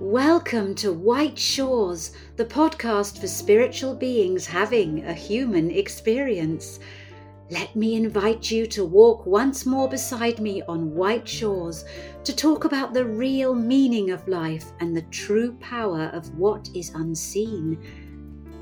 Welcome to White Shores, the podcast for spiritual beings having a human experience. Let me invite you to walk once more beside me on white shores to talk about the real meaning of life and the true power of what is unseen.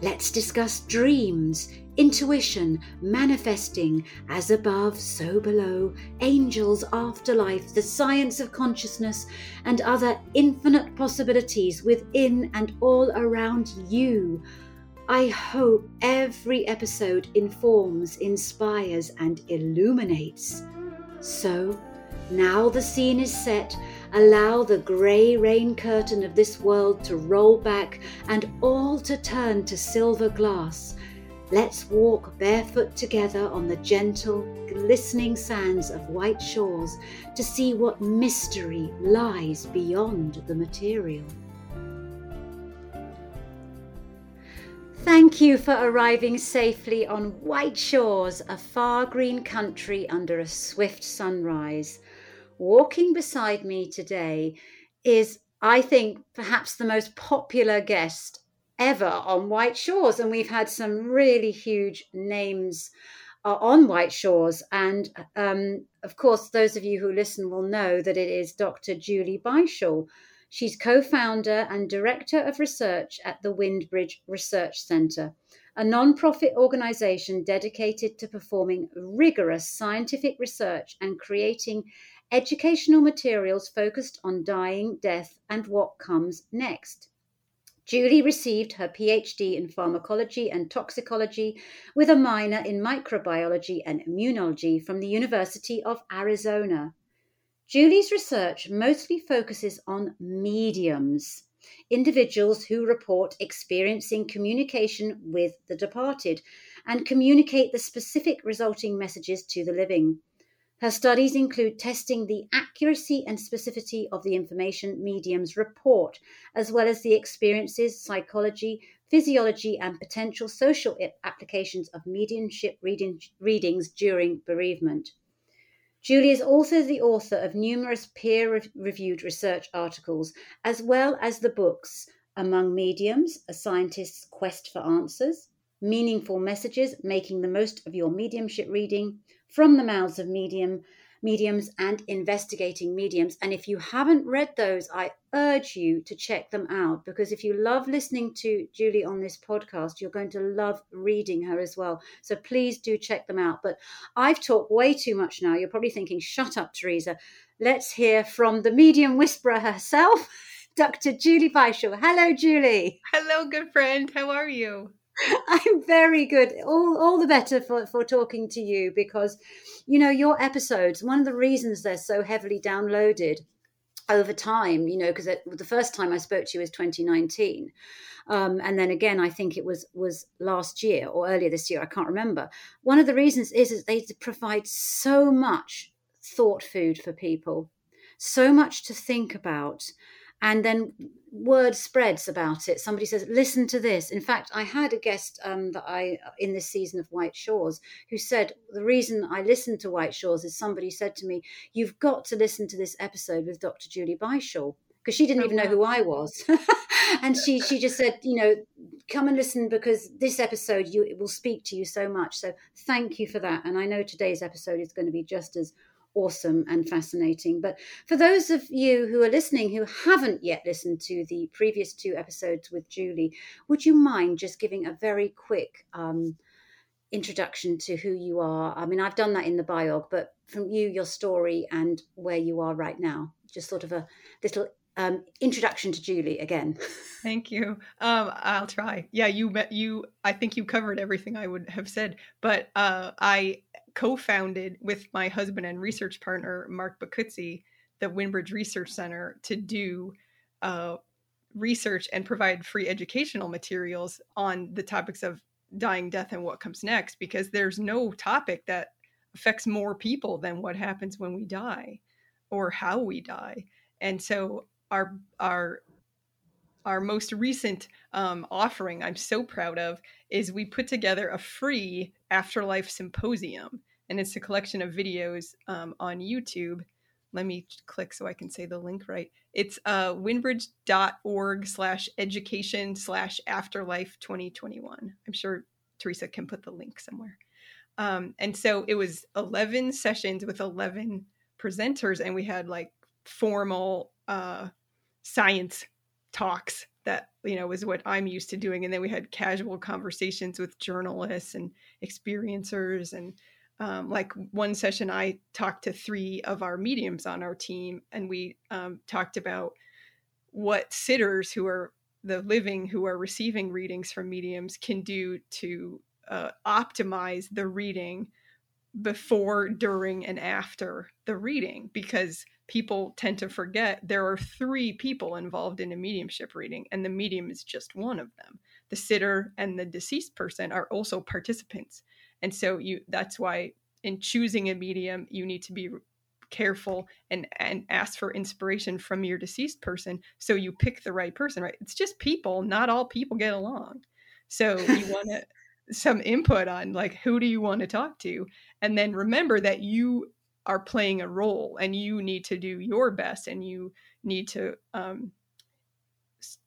Let's discuss dreams, intuition, manifesting, as above, so below, angels, afterlife, the science of consciousness, and other infinite possibilities within and all around you. I hope every episode informs, inspires, and illuminates. So, now the scene is set Allow the grey rain curtain of this world to roll back and all to turn to silver glass. Let's walk barefoot together on the gentle, glistening sands of white shores to see what mystery lies beyond the material. Thank you for arriving safely on white shores, a far green country under a swift sunrise walking beside me today is, I think, perhaps the most popular guest ever on White Shores. And we've had some really huge names uh, on White Shores. And um, of course, those of you who listen will know that it is Dr. Julie Beischel. She's co founder and director of research at the Windbridge Research Centre, a non profit organisation dedicated to performing rigorous scientific research and creating educational materials focused on dying, death, and what comes next. Julie received her PhD in pharmacology and toxicology with a minor in microbiology and immunology from the University of Arizona. Julie's research mostly focuses on mediums, individuals who report experiencing communication with the departed and communicate the specific resulting messages to the living. Her studies include testing the accuracy and specificity of the information mediums report, as well as the experiences, psychology, physiology, and potential social applications of mediumship reading, readings during bereavement. Julie is also the author of numerous peer reviewed research articles, as well as the books Among Mediums A Scientist's Quest for Answers, Meaningful Messages Making the Most of Your Mediumship Reading, from the mouths of medium mediums and investigating mediums. And if you haven't read those i urge you to check them out because if you love listening to julie on this podcast you're going to love reading her as well. So please do check them out. But i've talked way too much now. You're probably thinking shut up teresa. Let's hear from the medium whisperer herself dr julie Beischel. hello julie. Hello good friend. How are you I'm very good. All all the better for, for talking to you because you know your episodes, one of the reasons they're so heavily downloaded over time, you know, because the first time I spoke to you was 2019. Um, and then again, I think it was was last year or earlier this year. I can't remember. One of the reasons is is they provide so much thought food for people, so much to think about, and then word spreads about it. Somebody says listen to this. In fact i had a guest um, that i in this season of white shores who said the reason i listened to white shores is somebody said to me you've got to listen to this episode with dr julie Beischel because she didn't oh, even know who i was. And she she just said you know come and listen because this episode you it will speak to you so much. So thank you for that. And i know today's episode is going to be just as awesome and fascinating. But for those of you who are listening who haven't yet listened to the previous two episodes with Julie, would you mind just giving a very quick um, introduction to who you are? I mean, I've done that in the biog, but from you, your story, and where you are right now, just sort of a little um, introduction to Julie again. Thank you. Um, I'll try. Yeah, you met you. I think you covered everything I would have said, but uh, I co-founded with my husband and research partner Mark Boccuzzi the Windbridge Research Center to do uh, research and provide free educational materials on the topics of dying, death, and what comes next. Because there's no topic that affects more people than what happens when we die or how we die. And so our our our most recent um, offering i'm so proud of is we put together a free afterlife symposium and it's a collection of videos um, on youtube let me click so I can say the link right. It's uh, windbridge.org slash education slash afterlife 2021. I'm sure Teresa can put the link somewhere. Um, and so it was 11 sessions with 11 presenters, and we had like formal uh, science talks that you know was what I'm used to doing, and then we had casual conversations with journalists and experiencers and um, like one session i talked to three of our mediums on our team and we um, talked about what sitters who are the living who are receiving readings from mediums can do to uh, optimize the reading before during and after the reading because people tend to forget there are three people involved in a mediumship reading and the medium is just one of them. The sitter and the deceased person are also participants. And so you that's why in choosing a medium you need to be careful and and ask for inspiration from your deceased person so you pick the right person right? It's just people. Not all people get along. So you want to some input on like who do you want to talk to? And then remember that you are playing a role and you need to do your best and you need to um,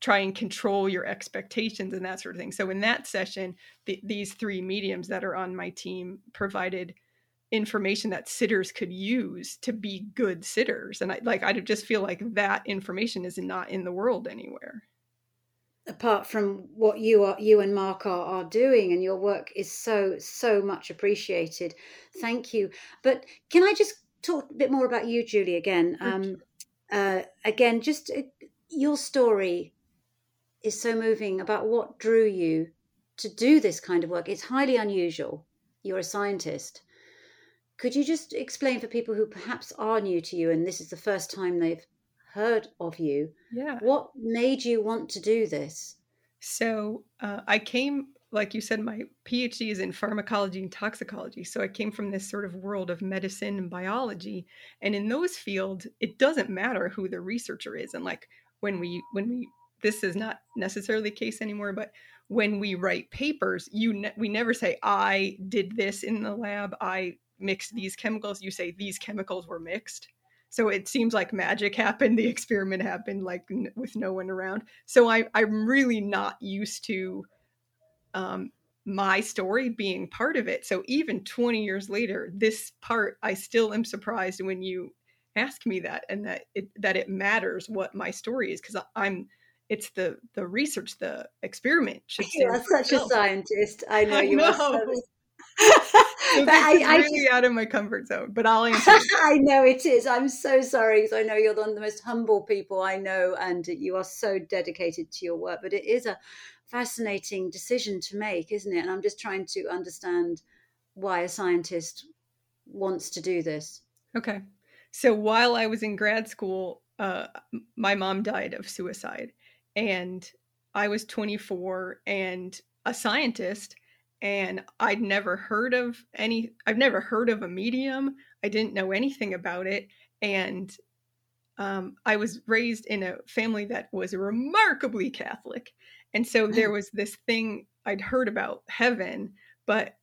try and control your expectations and that sort of thing. So in that session, the, these three mediums that are on my team provided information that sitters could use to be good sitters. And I like I just feel like that information is not in the world anywhere apart from what you are you and Mark are, are doing and your work is so so much appreciated thank you but can I just talk a bit more about you Julie again um uh again just uh, your story is so moving about what drew you to do this kind of work. It's highly unusual. You're a scientist. Could you just explain for people who perhaps are new to you and this is the first time they've heard of you? Yeah. What made you want to do this? So uh, I came, like you said, my PhD is in pharmacology and toxicology. So I came from this sort of world of medicine and biology. And in those fields, it doesn't matter who the researcher is. And like when we when we this is not necessarily the case anymore, but when we write papers, you ne- we never say I did this in the lab, I mixed these chemicals. You say these chemicals were mixed. So it seems like magic happened. The experiment happened like n- with no one around. So I, I'm really not used to um, my story being part of it. So even 20 years later, this part, I still am surprised when you ask me that and that it that it matters what my story is because I'm it's the the research the experiment you are such a scientist i know I you know. are so I, I really just, out of my comfort zone, but I'll answer. I know it is. I'm so sorry because I know you're one of the most humble people I know, and you are so dedicated to your work. But it is a fascinating decision to make, isn't it? And I'm just trying to understand why a scientist wants to do this. Okay. So while I was in grad school, uh, my mom died of suicide, and I was 24 and a scientist, and I'd never heard of any. I've never heard of a medium. I didn't know anything about it, and um, I was raised in a family that was remarkably Catholic, and so there was this thing I'd heard about heaven, but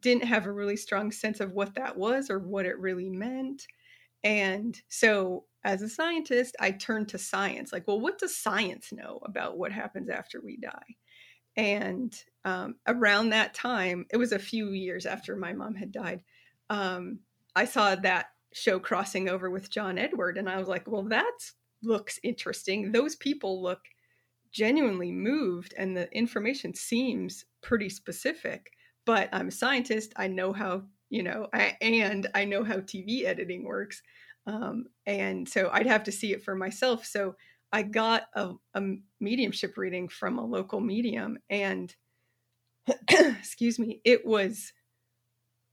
didn't have a really strong sense of what that was or what it really meant. And so, as a scientist, I turned to science. Like, well, what does science know about what happens after we die? And um, around that time, it was a few years after my mom had died, um, I saw that show crossing over with John Edward. And I was like, well, that looks interesting. Those people look genuinely moved, and the information seems pretty specific. But I'm a scientist. I know how you know, I, and I know how TV editing works. Um, and so I'd have to see it for myself. So I got a, a mediumship reading from a local medium, and excuse me, it was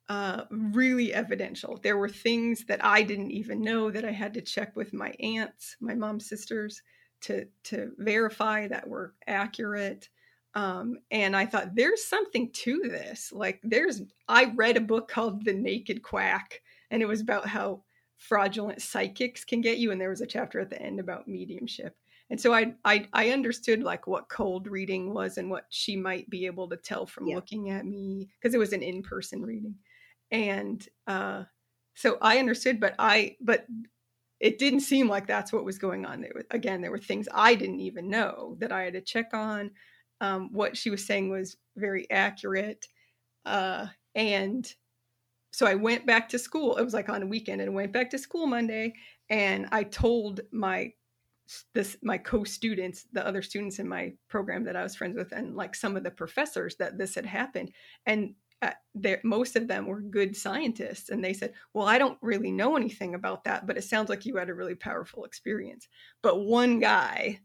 uh, really evidential. There were things that I didn't even know that I had to check with my aunts, my mom's sisters, to to verify that were accurate. Um, and I thought, there's something to this. Like, there's, I read a book called The Naked Quack, and it was about how fraudulent psychics can get you. And there was a chapter at the end about mediumship. And so I, I, I understood like what cold reading was and what she might be able to tell from yeah. looking at me because it was an in-person reading. And uh, so I understood, but I, but it didn't seem like that's what was going on. There was, again, there were things I didn't even know that I had to check on. Um, what she was saying was very accurate, uh, and so I went back to school. It was like on a weekend, and I went back to school Monday, and I told my this my co-students the other students in my program that i was friends with and like some of the professors that this had happened and uh, most of them were good scientists and they said well i don't really know anything about that but it sounds like you had a really powerful experience. But one guy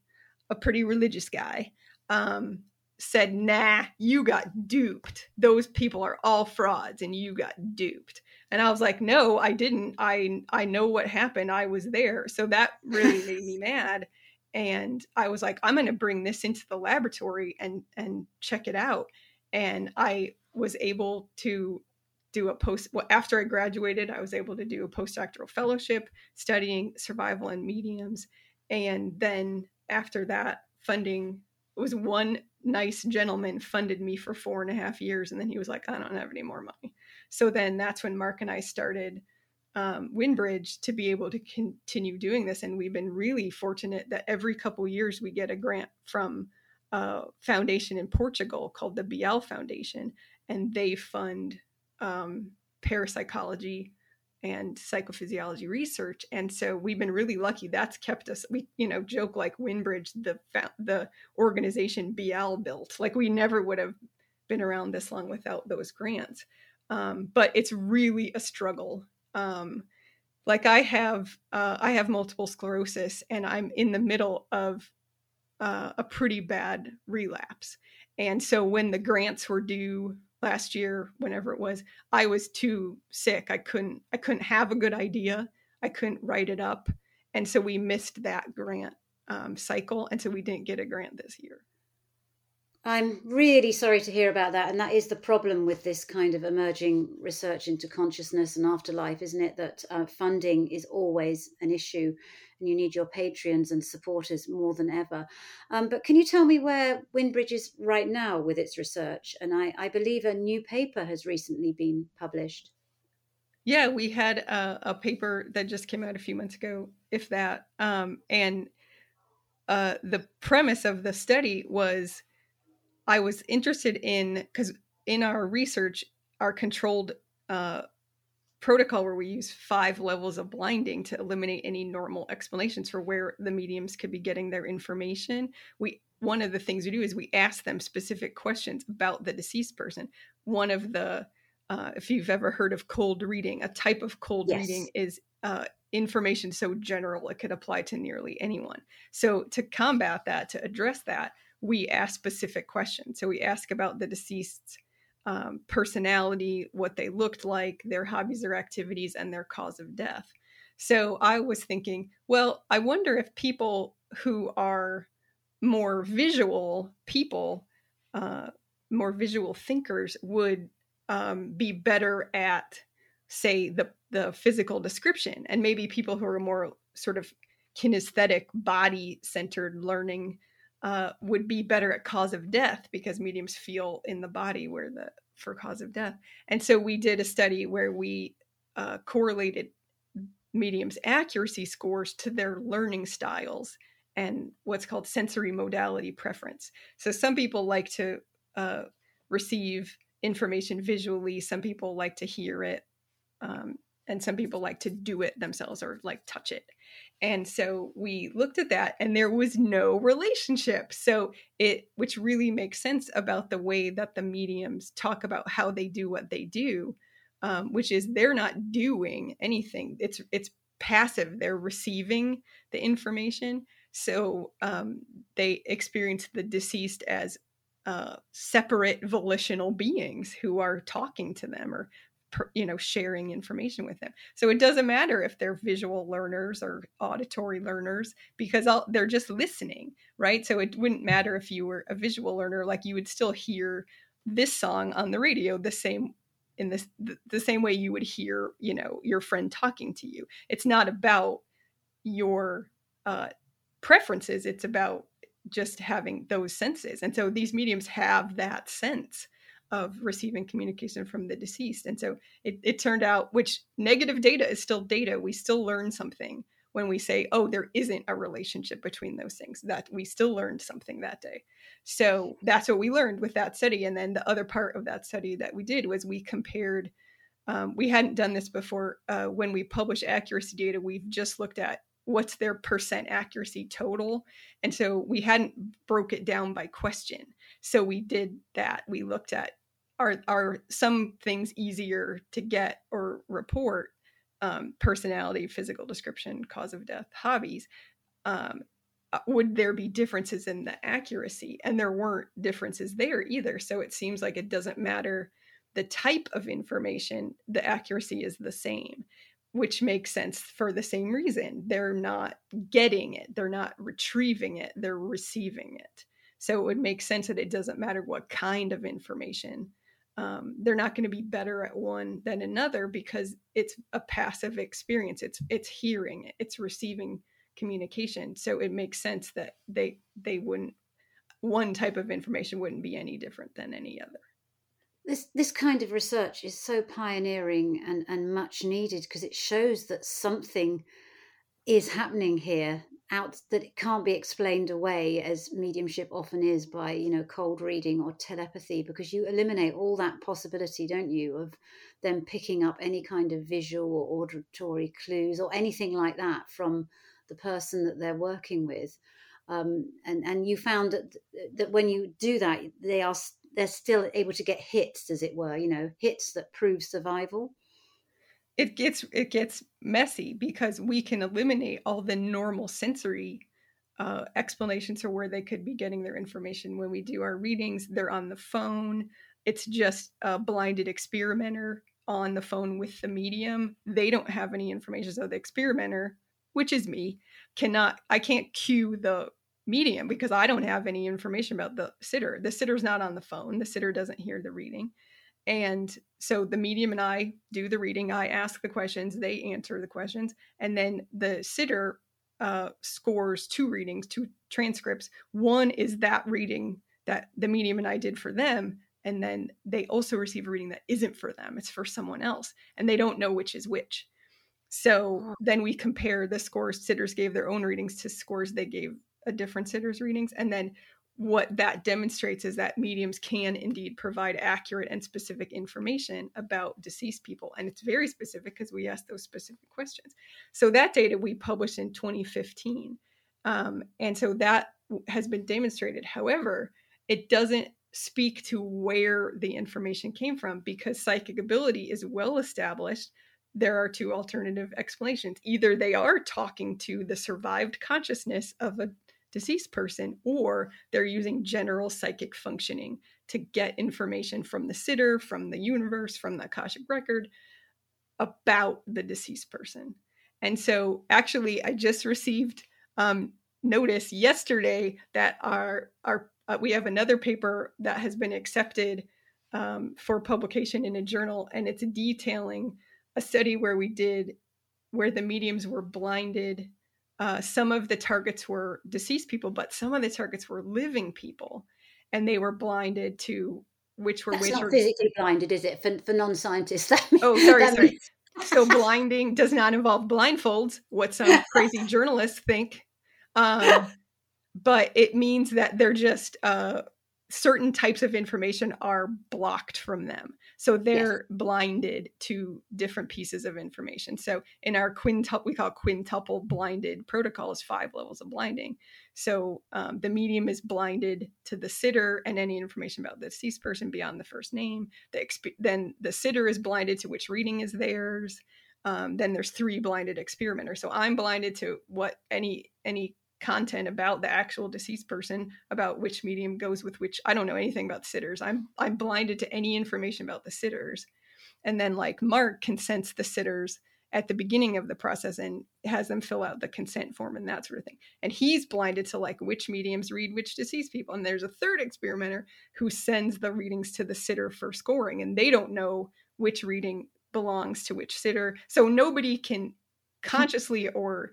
a pretty religious guy um, said nah you got duped. Those people are all frauds and you got duped and i was like no i didn't i i know what happened i was there so that really made me mad and i was like i'm going to bring this into the laboratory and and check it out and i was able to do a post well, after I graduated, I was able to do a postdoctoral fellowship studying survival and mediums. And then after that, funding was one nice gentleman funded me for four and a half years. And then he was like, I don't have any more money. So then that's when Mark and I started um, Windbridge to be able to continue doing this. And we've been really fortunate that every couple years we get a grant from a foundation in Portugal called the Bial Foundation. And they fund um, parapsychology and psychophysiology research. And so we've been really lucky. That's kept us we you know joke like windbridge the the organization bial built. Like we never would have been around this long without those grants um, but it's really a struggle um, like i have uh, i have multiple sclerosis and i'm in the middle of uh, a pretty bad relapse. And so when the grants were due last year whenever it was i was too sick. I couldn't i couldn't have a good idea. I couldn't write it up. And so we missed that grant um, cycle. And so we didn't get a grant this year i'm really sorry to hear about that and that is the problem with this kind of emerging research into consciousness and afterlife isn't it that uh, funding is always an issue and you need your patrons and supporters more than ever. Um, but can you tell me where Windbridge is right now with its research? And I, I believe a new paper has recently been published. Yeah, we had a, a, paper that just came out a few months ago, if that. Um, and uh, the premise of the study was I was interested in, because in our research, our controlled uh, protocol where we use five levels of blinding to eliminate any normal explanations for where the mediums could be getting their information we one of the things we do is we ask them specific questions about the deceased person one of the uh, if you've ever heard of cold reading a type of cold yes. reading is uh, information so general it could apply to nearly anyone so to combat that to address that we ask specific questions so we ask about the deceased's um, personality, what they looked like, their hobbies or activities, and their cause of death. So I was thinking, well, I wonder if people who are more visual people, uh, more visual thinkers, would um, be better at, say, the the physical description, and maybe people who are more sort of kinesthetic, body centered learning uh, would be better at cause of death because mediums feel in the body where the for cause of death. And so we did a study where we uh, correlated mediums' accuracy scores to their learning styles and what's called sensory modality preference. So some people like to uh, receive information visually, some people like to hear it, um, and some people like to do it themselves or like touch it. And so we looked at that and there was no relationship. So it, which really makes sense about the way that the mediums talk about how they do what they do, um, which is they're not doing anything. It's, it's passive. They're receiving the information. So um, they experience the deceased as uh, separate volitional beings who are talking to them or you know sharing information with them. So it doesn't matter if they're visual learners or auditory learners because I'll, they're just listening right? So it wouldn't matter if you were a visual learner like you would still hear this song on the radio the same in this the, the same way you would hear you know your friend talking to you. It's not about your uh, preferences it's about just having those senses. And so these mediums have that sense of receiving communication from the deceased. And so it, it turned out, which negative data is still data. We still learn something when we say, oh, there isn't a relationship between those things, that we still learned something that day. So that's what we learned with that study. And then the other part of that study that we did was we compared, um, we hadn't done this before. Uh, when we publish accuracy data, we've just looked at what's their percent accuracy total. And so we hadn't broke it down by question. So we did that. We looked at are are some things easier to get or report um, personality, physical description, cause of death, hobbies, um, uh, would there be differences in the accuracy? And there weren't differences there either. So it seems like it doesn't matter the type of information, the accuracy is the same, which makes sense for the same reason. They're not getting it, they're not retrieving it, they're receiving it. So it would make sense that it doesn't matter what kind of information um, they're not going to be better at one than another because it's a passive experience. It's it's hearing it's receiving communication. So it makes sense that they they wouldn't one type of information wouldn't be any different than any other. This this kind of research is so pioneering and and much needed because it shows that something is happening here out that it can't be explained away as mediumship often is by you know cold reading or telepathy because you eliminate all that possibility don't you of them picking up any kind of visual or auditory clues or anything like that from the person that they're working with. Um, and and you found that that when you do that they are they're still able to get hits as it were you know hits that prove survival it gets it gets messy because we can eliminate all the normal sensory uh, explanations for where they could be getting their information when we do our readings. They're on the phone. It's just a blinded experimenter on the phone with the medium. They don't have any information so the experimenter which is me cannot i can't cue the medium because i don't have any information about the sitter. The sitter's not on the phone. The sitter doesn't hear the reading and so the medium and I do the reading. I ask the questions, they answer the questions, and then the sitter uh, scores two readings, two transcripts. One is that reading that the medium and I did for them, and then they also receive a reading that isn't for them. It's for someone else, and they don't know which is which. So then we compare the scores sitters gave their own readings to scores they gave a different sitter's readings, and then what that demonstrates is that mediums can indeed provide accurate and specific information about deceased people. And it's very specific because we ask those specific questions. So that data we published in 2015. Um, and so that has been demonstrated. However, it doesn't speak to where the information came from because psychic ability is well established. There are two alternative explanations. Either they are talking to the survived consciousness of a deceased person, or they're using general psychic functioning to get information from the sitter, from the universe, from the Akashic record about the deceased person. And so, actually, I just received um, notice yesterday that our our uh, we have another paper that has been accepted um, for publication in a journal, and it's detailing a study where we did where the mediums were blinded uh, some of the targets were deceased people, but some of the targets were living people, and they were blinded to which were That's which. not were... physically blinded, is it? For, for non-scientists, oh, sorry, sorry. Means... so blinding does not involve blindfolds. What some crazy journalists think, um, but it means that they're just uh, certain types of information are blocked from them. So they're yes. blinded to different pieces of information. So in our quintuple, we call quintuple blinded protocols, five levels of blinding. So um, the medium is blinded to the sitter and any information about the deceased person beyond the first name. The exp- then the sitter is blinded to which reading is theirs. Um, then there's three blinded experimenters. So I'm blinded to what any any content about the actual deceased person about which medium goes with which i don't know anything about sitters. I'm i'm blinded to any information about the sitters. And then like mark consents the sitters at the beginning of the process and has them fill out the consent form and that sort of thing. And he's blinded to like which mediums read which deceased people. And there's a third experimenter who sends the readings to the sitter for scoring and they don't know which reading belongs to which sitter. So nobody can hmm. consciously or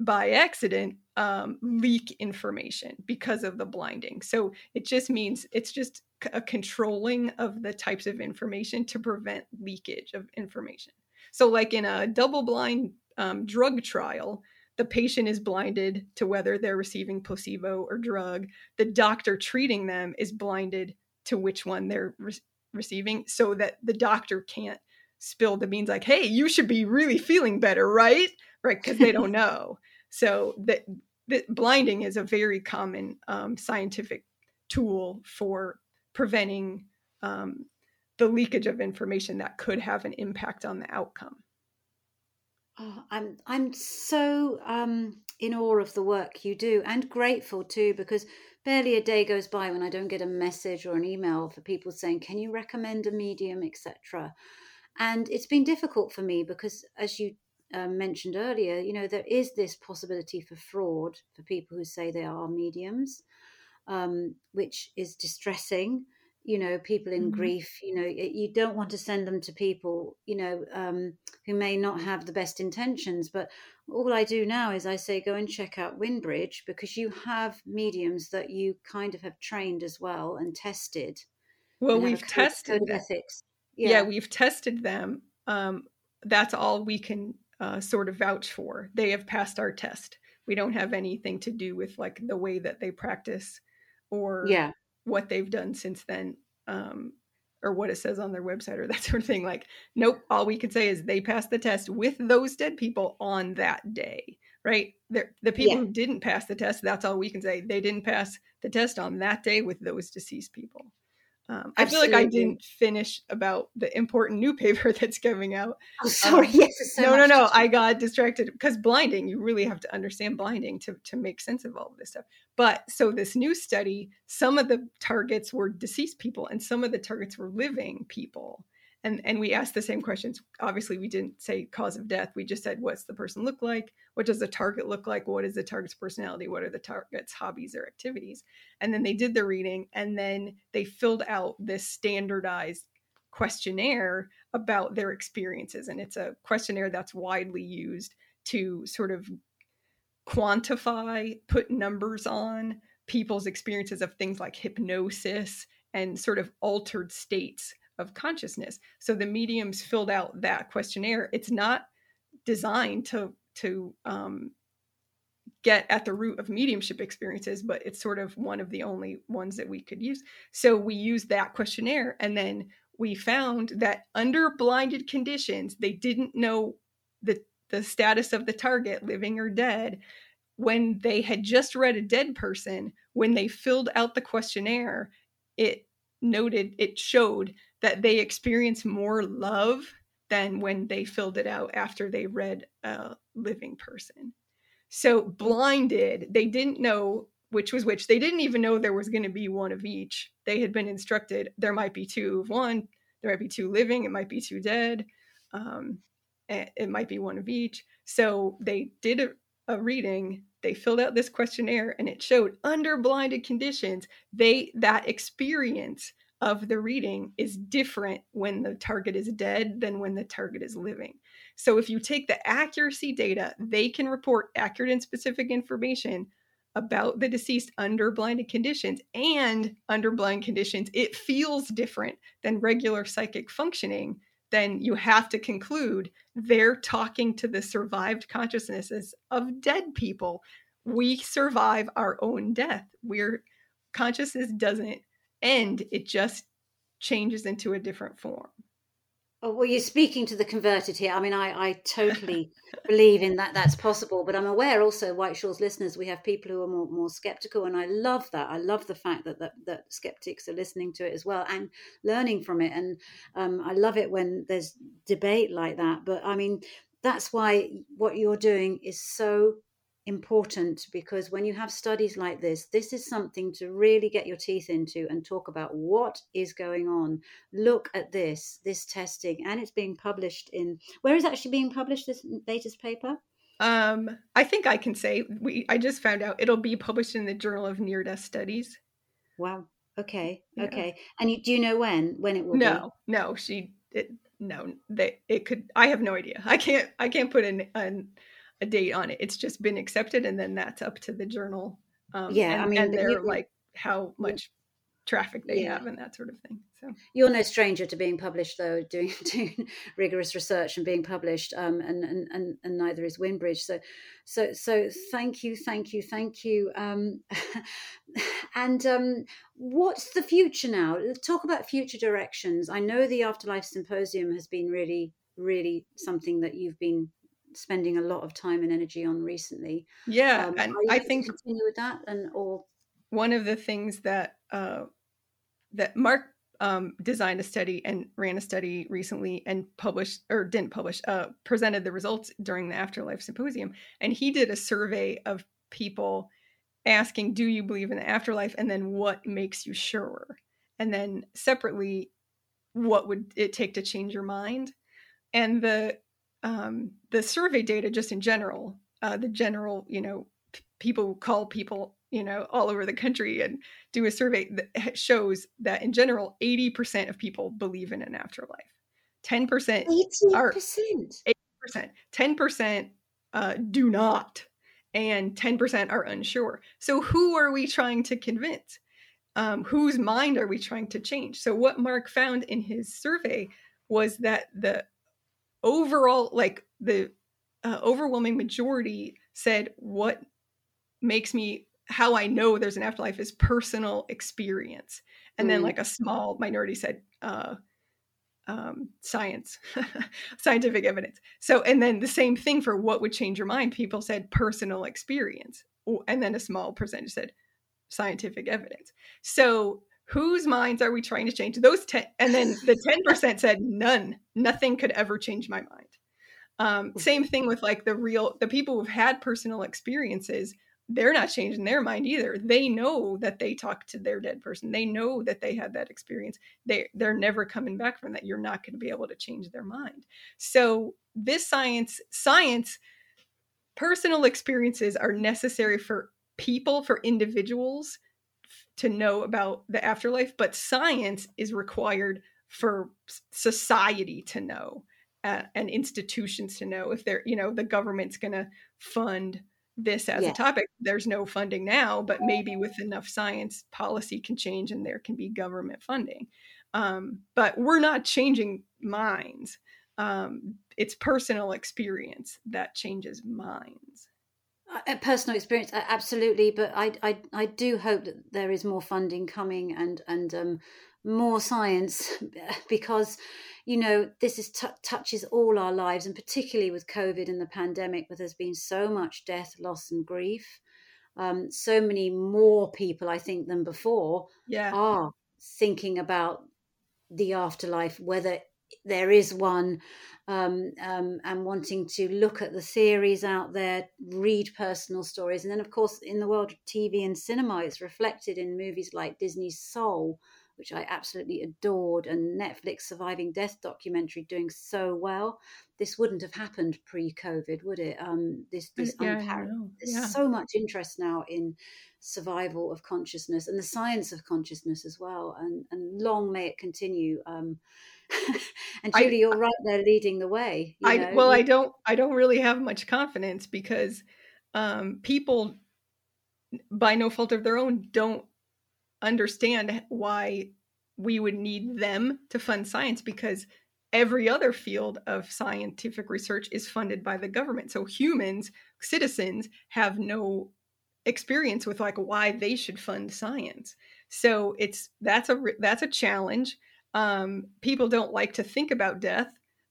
by accident um, leak information because of the blinding. So it just means it's just a controlling of the types of information to prevent leakage of information. So, like in a double blind um, drug trial, the patient is blinded to whether they're receiving placebo or drug. The doctor treating them is blinded to which one they're re- receiving so that the doctor can't spill the beans like, hey, you should be really feeling better, right? Right. Because they don't know. So that, blinding is a very common um, scientific tool for preventing um, the leakage of information that could have an impact on the outcome. Oh, I'm I'm so um, in awe of the work you do and grateful too because barely a day goes by when I don't get a message or an email for people saying, "Can you recommend a medium, etc." And it's been difficult for me because, as you um, mentioned earlier, you know there is this possibility for fraud for people who say they are mediums, um, which is distressing you know people in mm-hmm. grief you know you don't want to send them to people you know um, who may not have the best intentions but all i do now is i say go and check out windbridge because you have mediums that you kind of have trained as well and tested well and we've tested code ethics yeah. yeah. we've tested them um, that's all we can uh, sort of vouch for they have passed our test we don't have anything to do with like the way that they practice or yeah what they've done since then um, or what it says on their website or that sort of thing. Like, nope, all we can say is they passed the test with those dead people on that day, right? They're, the people yeah. who didn't pass the test, that's all we can say. They didn't pass the test on that day with those deceased people. Um, I feel like I didn't finish about the important new paper that's coming out. Oh, sorry. Um, yes. So no, no, no. I got distracted because blinding. You really have to understand blinding to to make sense of all of this stuff. But so this new study, some of the targets were deceased people, and some of the targets were living people and and we asked the same questions. Obviously we didn't say cause of death. We just said what's the person look like? What does the target look like? What is the target's personality? What are the target's hobbies or activities? And then they did the reading and then they filled out this standardized questionnaire about their experiences. And it's a questionnaire that's widely used to sort of quantify put numbers on people's experiences of things like hypnosis and sort of altered states of consciousness. So the mediums filled out that questionnaire. It's not designed to to um, get at the root of mediumship experiences, but it's sort of one of the only ones that we could use. So we used that questionnaire, and then we found that under blinded conditions, they didn't know the the status of the target, living or dead. When they had just read a dead person, when they filled out the questionnaire, it noted, it showed that they experience more love than when they filled it out after they read a living person. So blinded, they didn't know which was which. They didn't even know there was going to be one of each. They had been instructed there might be two of one, there might be two living, it might be two dead, um, it might be one of each. So they did a, a reading. They filled out this questionnaire, and it showed under blinded conditions they that experience of the reading is different when the target is dead than when the target is living. So if you take the accuracy data, they can report accurate and specific information about the deceased under blinded conditions and under blind conditions it feels different than regular psychic functioning then you have to conclude they're talking to the survived consciousnesses of dead people we survive our own death we're consciousness doesn't end, it just changes into a different form. Oh, well, you're speaking to the converted here. I mean, I, I totally believe in that. That's possible, but I'm aware also, White Shores listeners, we have people who are more, more skeptical, and I love that. I love the fact that, that that skeptics are listening to it as well and learning from it. And um, I love it when there's debate like that. But I mean, that's why what you're doing is so important because when you have studies like this, this is something to really get your teeth into and talk about what is going on. Look at this, this testing, and it's being published in where is actually being published this latest paper? Um, I think I can say we. I just found out it'll be published in the Journal of Near Death Studies. Wow. Okay. Yeah. Okay. And you, do you know when? When it will? No. Be? No. She. It, no. They. It could. I have no idea. I can't. I can't put an. an a date on it. It's just been accepted, and then that's up to the journal. Um, yeah, and, I mean, and they're like how much traffic they yeah. have and that sort of thing. So you're no stranger to being published, though, doing doing rigorous research and being published, um, and, and and and neither is Windbridge. So, so so thank you, thank you, thank you. Um, and um, what's the future now? Talk about future directions. I know the Afterlife Symposium has been really, really something that you've been spending a lot of time and energy on recently. Yeah, um, and I think continue with that, and or one of the things that uh, that Mark um, designed a study and ran a study recently and published or didn't publish, uh, presented the results during the Afterlife Symposium. And he did a survey of people asking, Do you believe in the afterlife? And then what makes you sure? And then separately, what would it take to change your mind? And the um, the survey data, just in general, uh, the general, you know, p- people call people you know, all over the country and do a survey that shows that in general, 80% of people believe in an afterlife. 10% 18%. are 8%. 10% uh, do not. And 10% are unsure. So who are we trying to convince? Um, whose mind are we trying to change? So what Mark found in his survey was that the overall, like the uh, overwhelming majority said, what makes me how I know there's an afterlife is personal experience. And mm. then like a small minority said uh, um, science, scientific evidence. So, and then the same thing for what would change your mind. People said personal experience. And then a small percentage said scientific evidence. So whose minds are we trying to change? Those 10, and then the 10% said none, nothing could ever change my mind. Um, same thing with like the real, the people who've had personal experiences they're not changing their mind either. They know that they talked to their dead person. They know that they had that experience. They they're never coming back from that. You're not going to be able to change their mind. So this science science personal experiences are necessary for people for individuals to know about the afterlife, but science is required for society to know uh, and institutions to know if they're you know the government's going to fund this as yeah. a topic. There's no funding now, but maybe with enough science, policy can change and there can be government funding. Um, but we're not changing minds. Um, it's personal experience that changes minds. A personal experience, absolutely. But I, I, I do hope that there is more funding coming and and um, more science because you know this is t- touches all our lives and particularly with covid and the pandemic where there's been so much death loss and grief um, so many more people i think than before yeah. are thinking about the afterlife whether there is one um, um, and wanting to look at the theories out there read personal stories and then of course in the world of tv and cinema it's reflected in movies like disney's soul which I absolutely adored, and Netflix Surviving Death documentary doing so well. This wouldn't have happened pre-COVID, would it? Um, this this yeah, unpar- there's yeah. so much interest now in survival of consciousness and the science of consciousness as well, and and long may it continue. Um, and Julie, I, you're right there leading the way. I know? well, I don't I don't really have much confidence because um, people by no fault of their own don't understand why we would need them to fund science because every other field of scientific research is funded by the government. So humans, citizens, have no experience with like why they should fund science. So it's that's a that's a challenge. Um, people don't like to think about death.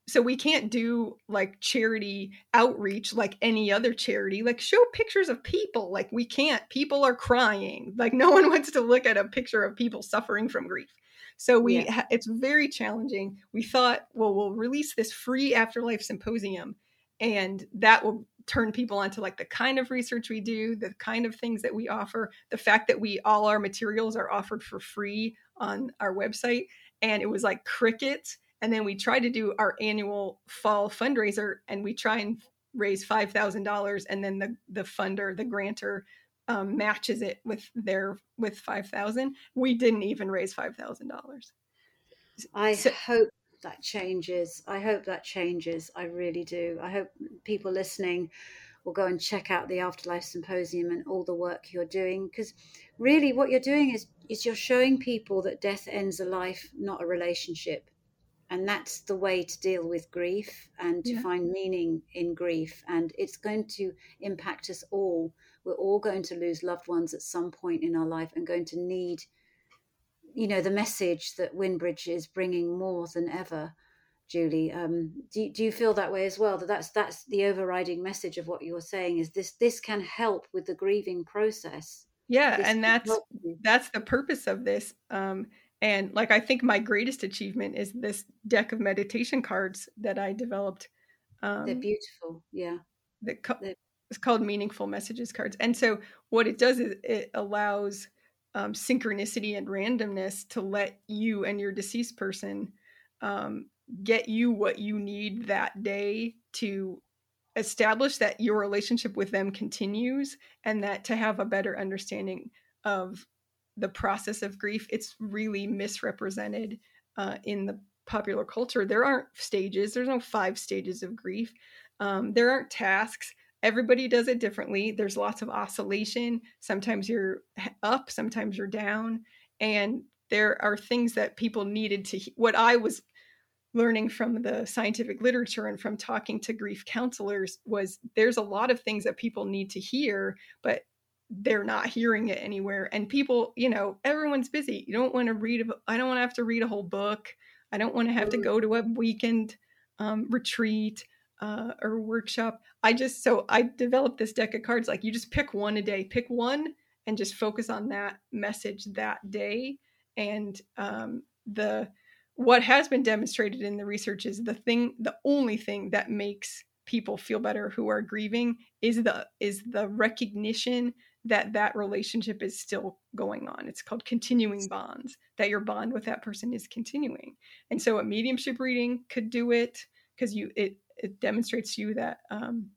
So we can't do like charity outreach like any other charity. Like show pictures of people. Like we can't. People are crying. Like no one wants to look at a picture of people suffering from grief. So we yeah. ha- it's very challenging. We thought well we'll release this free afterlife symposium and that will turn people onto like the kind of research we do the kind of things that we offer the fact that we all our materials are offered for free on our website and it was like crickets and then we try to do our annual fall fundraiser and we try and raise $5000 and then the the funder the grantor um, matches it with their with 5000 we didn't even raise $5000 i so, hope that changes. I hope that changes. I really do. I hope people listening or go and check out the Afterlife Symposium and all the work you're doing. Because really, what you're doing is, is you're showing people that death ends a life, not a relationship. And that's the way to deal with grief and to yeah. find meaning in grief. And it's going to impact us all. We're all going to lose loved ones at some point in our life and going to need, you know, the message that windbridge is bringing more than ever Julie. Um, do, do you feel that way as well? That that's that's the overriding message of what you're saying is this this can help with the grieving process. Yeah, this and that's that's the purpose of this. Um, and like I think my greatest achievement is this deck of meditation cards that I developed. Um, They're beautiful. Yeah. That co- it's called meaningful messages cards. And so what it does is it allows um, synchronicity and randomness to let you and your deceased person um, get you what you need that day to establish that your relationship with them continues and that to have a better understanding of the process of grief it's really misrepresented uh, in the popular culture. There aren't stages there's no five stages of grief. Um, there aren't tasks. Everybody does it differently. There's lots of oscillation. Sometimes you're up sometimes you're down. And there are things that people needed to what i was learning from the scientific literature and from talking to grief counselors was there's a lot of things that people need to hear but they're not hearing it anywhere. And people you know everyone's busy. You don't want to read I don't want to have to read a whole book. I don't want to have to go to a weekend um, retreat uh, or workshop. I just so i developed this deck of cards like you just pick one a day. Pick one and just focus on that message that day. And um, the what has been demonstrated in the research is the thing the only thing that makes people feel better who are grieving is the is the recognition that that relationship is still going on. It's called continuing bonds that your bond with that person is continuing. And so a mediumship reading could do it because you it it demonstrates to you that um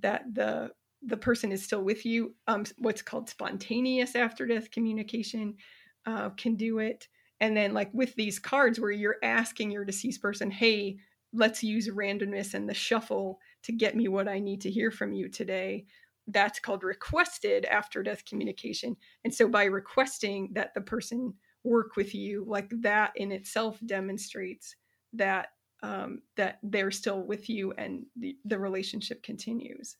that the the person is still with you. Um what's called spontaneous after death communication uh, can do it and then like with these cards where you're asking your deceased person hey let's use randomness and the shuffle to get me what i need to hear from you today that's called requested after death communication. And so by requesting that the person work with you like that in itself demonstrates that um, that they're still with you and the, the relationship continues.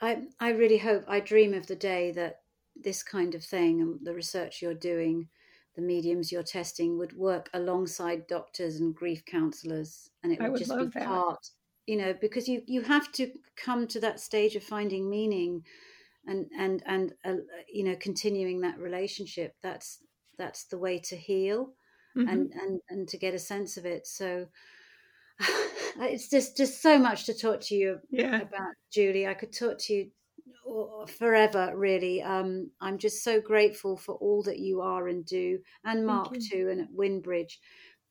I i really hope i dream of the day that this kind of thing and the research you're doing the mediums you're testing would work alongside doctors and grief counselors and it would, would just be that. part you know because you you have to come to that stage of finding meaning and and and uh, you know continuing that relationship that's that's the way to heal mm-hmm. and and and to get a sense of it so it's just just so much to talk to you yeah. about julie i could talk to you forever really um, i'm just so grateful for all that you are and do and mark too and at windbridge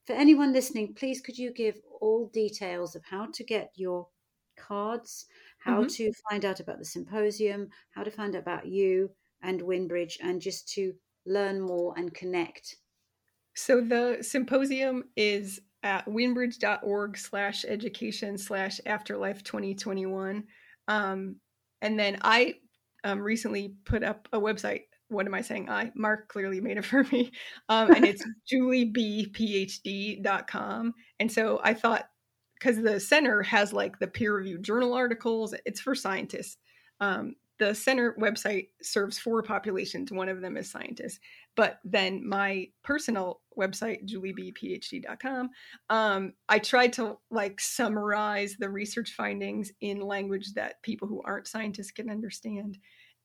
for anyone listening please could you give all details of how to get your cards how mm-hmm. to find out about the symposium how to find out about you and Windbridge, and just to learn more and connect so the symposium is at windbridge.org slash education slash afterlife 2021. um, and then I um, recently put up a website. What am I saying? I Mark clearly made it for me, um, and it's juliebphd.com. And so I thought because the center has like the peer reviewed journal articles, it's for scientists. Um, the center website serves four populations. One of them is scientists. But then my personal website, juliebphd.com, um, I tried to like summarize the research findings in language that people who aren't scientists can understand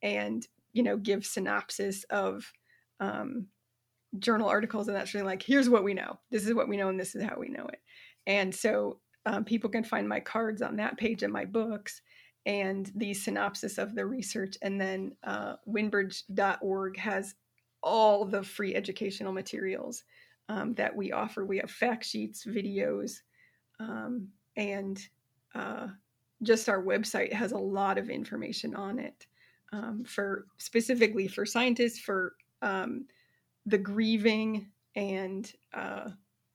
and, you know, give synopsis of um, journal articles and that's really like, here's what we know. This is what we know and this is how we know it. And so um, people can find my cards on that page in my books and the synopsis of the research. And then uh, windbridge.org has all the free educational materials um, that we offer. We have fact sheets, videos, um, and uh, just our website has a lot of information on it um, for specifically for scientists, for um, the grieving, and uh,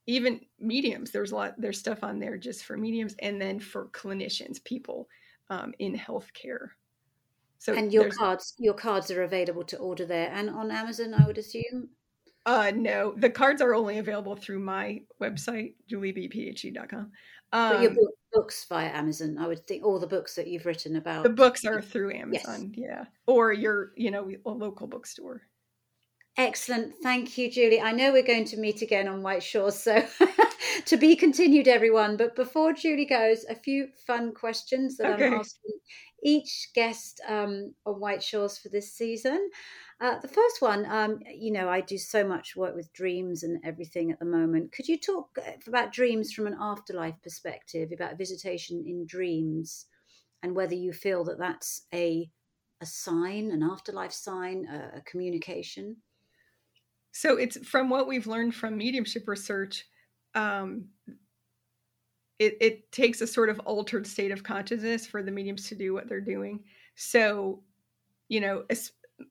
even mediums. There's a lot. There's stuff on there just for mediums, and then for clinicians, people um, in healthcare. So and your cards, your cards are available to order there and on Amazon, I would assume. Uh, no, the cards are only available through my website, juliebphd.com. Um, but your um, books via Amazon, I would think all the books that you've written about. The books are through Amazon, yes. yeah, or your, you know, a local bookstore. Excellent. Thank you, Julie. I know we're going to meet again on White Shores, so to be continued, everyone. But before Julie goes, a few fun questions that okay. I'm asking each guest um, on White Shores for this season. Uh, the first one, um, you know, I do so much work with dreams and everything at the moment. Could you talk uh, about dreams from an afterlife perspective, about visitation in dreams, and whether you feel that that's a a sign, an afterlife sign, a, a communication? So it's from what we've learned from mediumship research. Um, it, it takes a sort of altered state of consciousness for the mediums to do what they're doing. So, you know,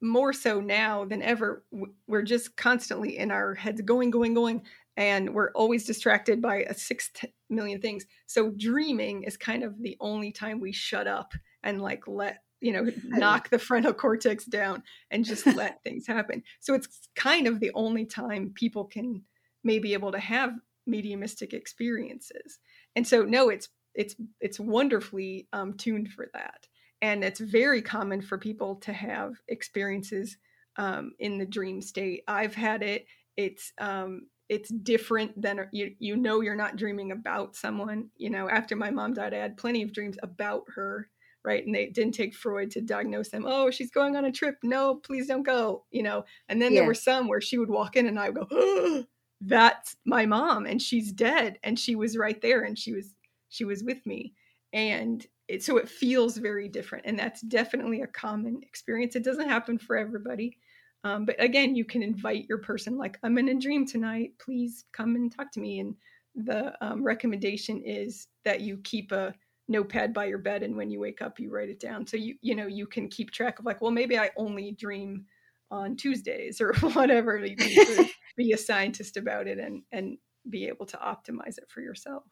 more so now than ever, we're just constantly in our heads going, going, going, and we're always distracted by a six million things. So, dreaming is kind of the only time we shut up and like let you know knock the frontal cortex down and just let things happen so it's kind of the only time people can maybe able to have mediumistic experiences. And so no it's it's it's wonderfully um, tuned for that. And it's very common for people to have experiences um, in the dream state. I've had it. It's um, it's different than you you know you're not dreaming about someone. You know after my mom died i had plenty of dreams about her right? And they didn't take freud to diagnose them. Oh she's going on a trip. No please don't go you know? And then yeah. there were some where she would walk in and i would go oh, that's my mom and she's dead and she was right there and she was she was with me. And it, so it feels very different and that's definitely a common experience. It doesn't happen for everybody um, but again you can invite your person like i'm in a dream tonight please come and talk to me. And the um, recommendation is that you keep a notepad by your bed and when you wake up you write it down. So you you know you can keep track of like well maybe i only dream on tuesdays or whatever you can be a scientist about it and and be able to optimize it for yourself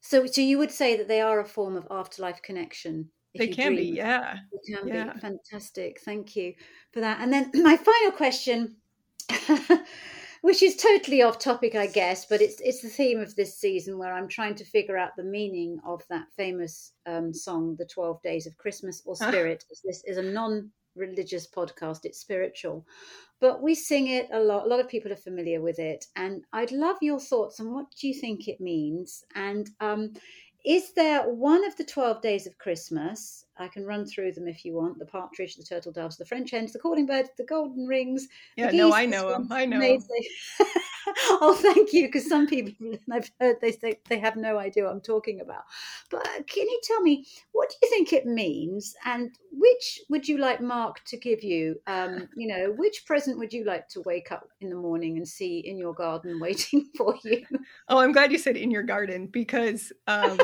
so so you would say that they are a form of afterlife connection they can dream. be yeah they can yeah. be fantastic thank you for that and then my final question which is totally off topic, I guess, but it's it's the theme of this season where I'm trying to figure out the meaning of that famous um, song, "The Twelve Days of Christmas" or "Spirit." this is a non-religious podcast; it's spiritual, but we sing it a lot. A lot of people are familiar with it, and I'd love your thoughts on what do you think it means, and um, is there one of the 12 days of Christmas? I can run through them if you want the partridge, the turtle doves, the French hens, the calling birds, the golden rings. Yeah, no, I know them. I know. Them. oh, thank you. Because some people I've heard they say they have no idea what I'm talking about. But can you tell me what do you think it means, and which would you like Mark to give you? Um, you know, which present would you like to wake up in the morning and see in your garden waiting for you? Oh, I'm glad you said in your garden because. Um,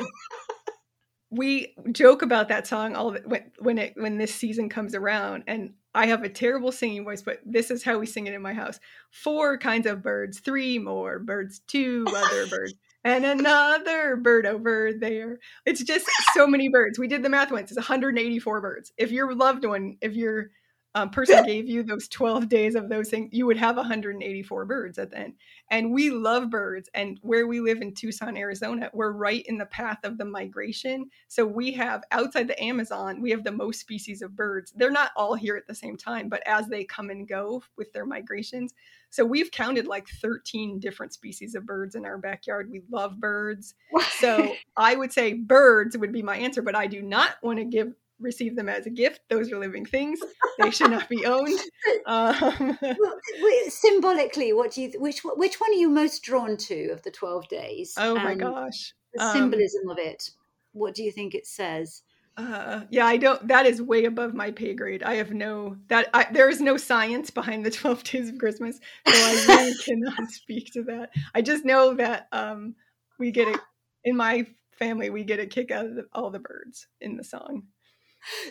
we joke about that song all the, when when it when this season comes around and I have a terrible singing voice, but this is how we sing it in my house. Four kinds of birds, three more birds, two other birds, and another bird over there. It's just so many birds. We did the math once. It's 184 birds. If your loved one, if your um, person gave you those 12 days of those things, you would have 184 birds at the end. And we love birds. And where we live in Tucson, Arizona, we're right in the path of the migration. So we have outside the Amazon, we have the most species of birds. They're not all here at the same time, but as they come and go with their migrations. So we've counted like 13 different species of birds in our backyard. We love birds. so I would say birds would be my answer, but I do not want to give receive them as a gift. Those are living things; they should not be owned. Um, symbolically, what do you? Which which one are you most drawn to of the twelve days? Oh my gosh, the um, symbolism um, of it. What do you think it says? Uh, yeah, I don't. That is way above my pay grade. I have no that. I, there is no science behind the twelve days of Christmas, so I really cannot speak to that. I just know that um, we get it in my family. We get a kick out of the, all the birds in the song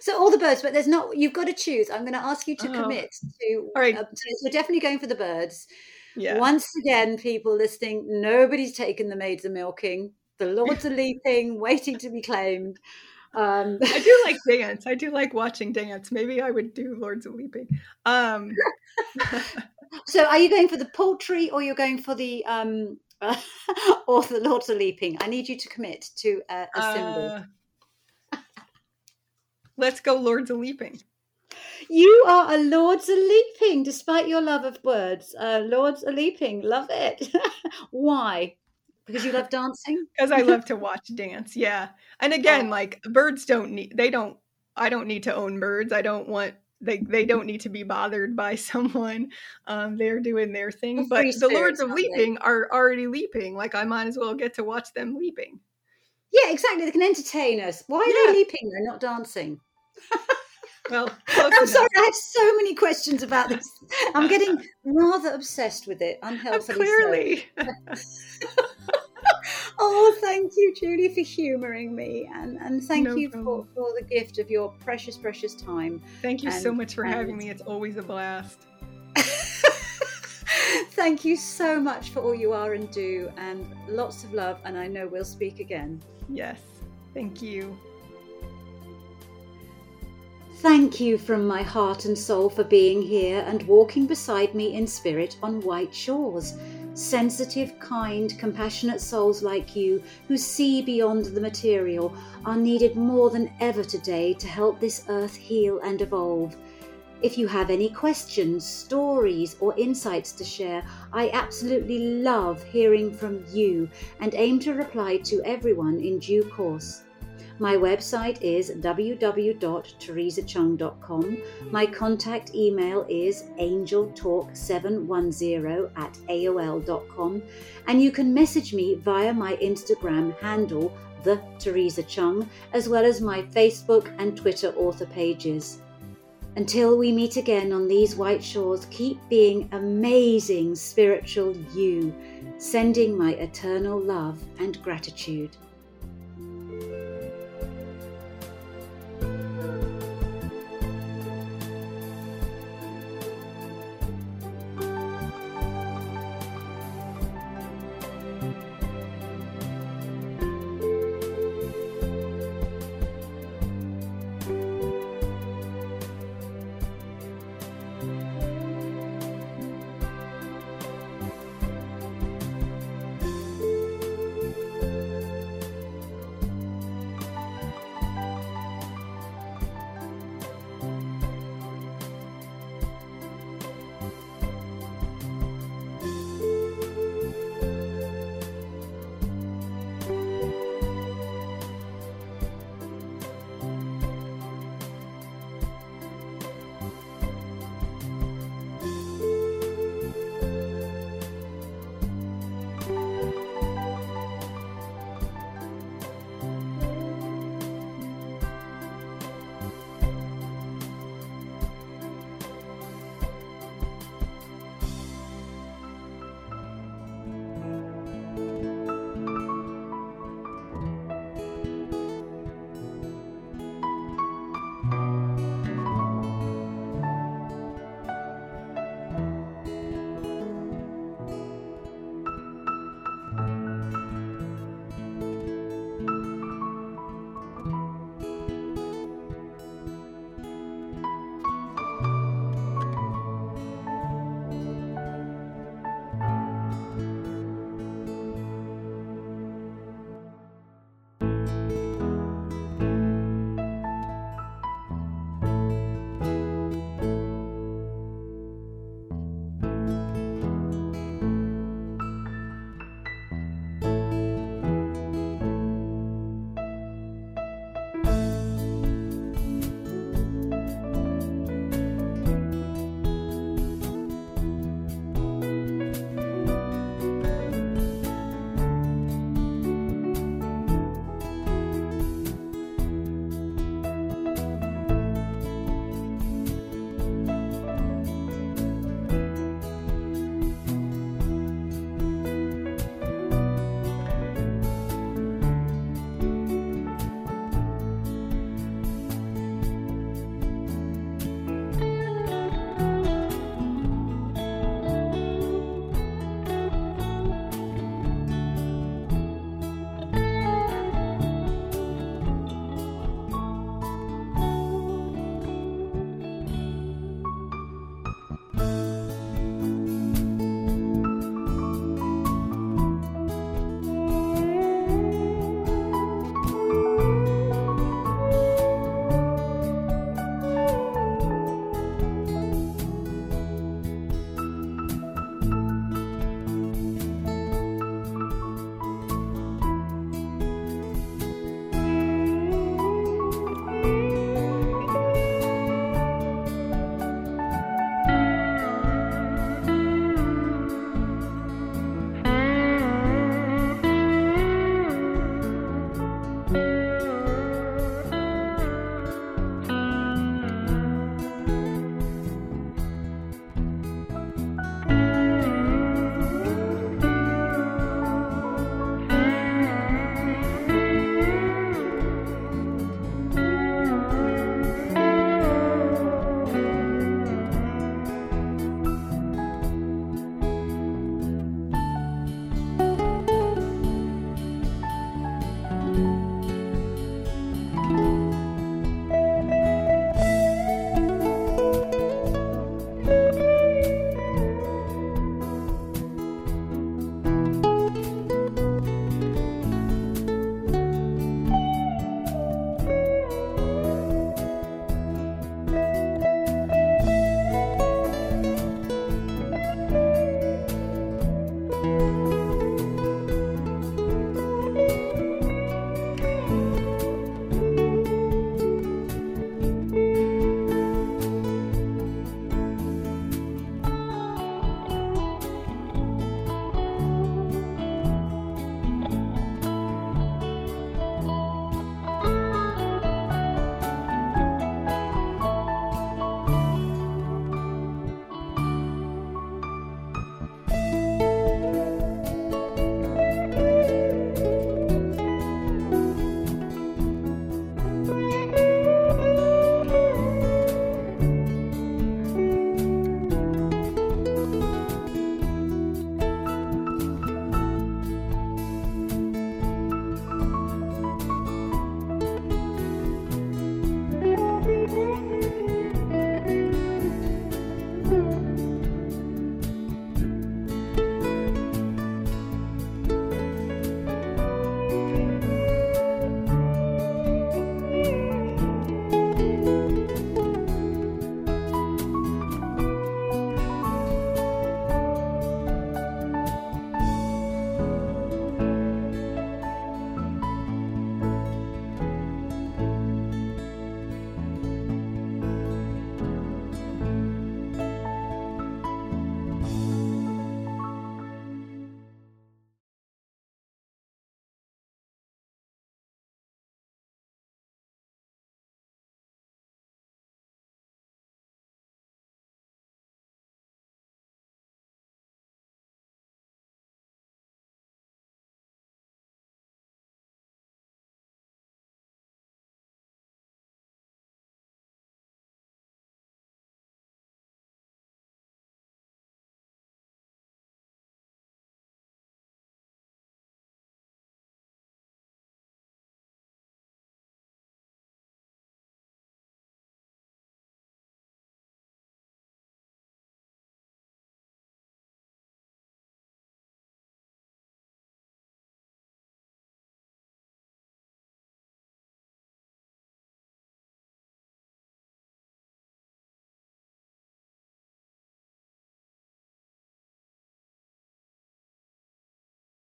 so all the birds, but there's not. You've got to choose. I'm going to ask you to oh. commit to. All right. Uh, so we're definitely going for the birds. Yeah. Once again, people listening, nobody's taken the maids are milking. The lords are leaping, waiting to be claimed. Um, I do like dance. I do like watching dance. Maybe I would do Lords of Leaping. Um, so, are you going for the poultry, or you're going for the um, uh, or the Lords of Leaping? I need you to commit to a, a symbol. uh, let's go Lords of Leaping. You are a Lords of Leaping, despite your love of words. Uh, Lords of Leaping, love it. Why? Because you love dancing? Because I love to watch dance. Yeah. And again, oh. like birds don't need, they don't, I don't need to own birds. I don't want, they, they don't need to be bothered by someone. Um, they're doing their thing. But the Lords of Leaping they? are already leaping. Like I might as well get to watch them leaping. Yeah, exactly. They can entertain us. Why are yeah. they leaping? They're not dancing. Well, I'm sorry, I have so many questions about this. I'm getting rather obsessed with it, unhealthily. Clearly. So. oh, thank you, Julie, for humouring me, and and thank no you for, for the gift of your precious, precious time. Thank you and, so much for and... having me. It's always a blast. thank you so much for all you are and do, and lots of love. And I know we'll speak again. Yes, thank you. Thank you from my heart and soul for being here and walking beside me in spirit on white shores. Sensitive, kind, compassionate souls like you who see beyond the material are needed more than ever today to help this earth heal and evolve. If you have any questions, stories, or insights to share, I absolutely love hearing from you and aim to reply to everyone in due course. My website is www.theresacheung.com. My contact email is angeltalk710 at aol.com. And you can message me via my Instagram handle, The Theresa Cheung, as well as my Facebook and Twitter author pages. Until we meet again on these white shores, keep being amazing spiritual you, sending my eternal love and gratitude.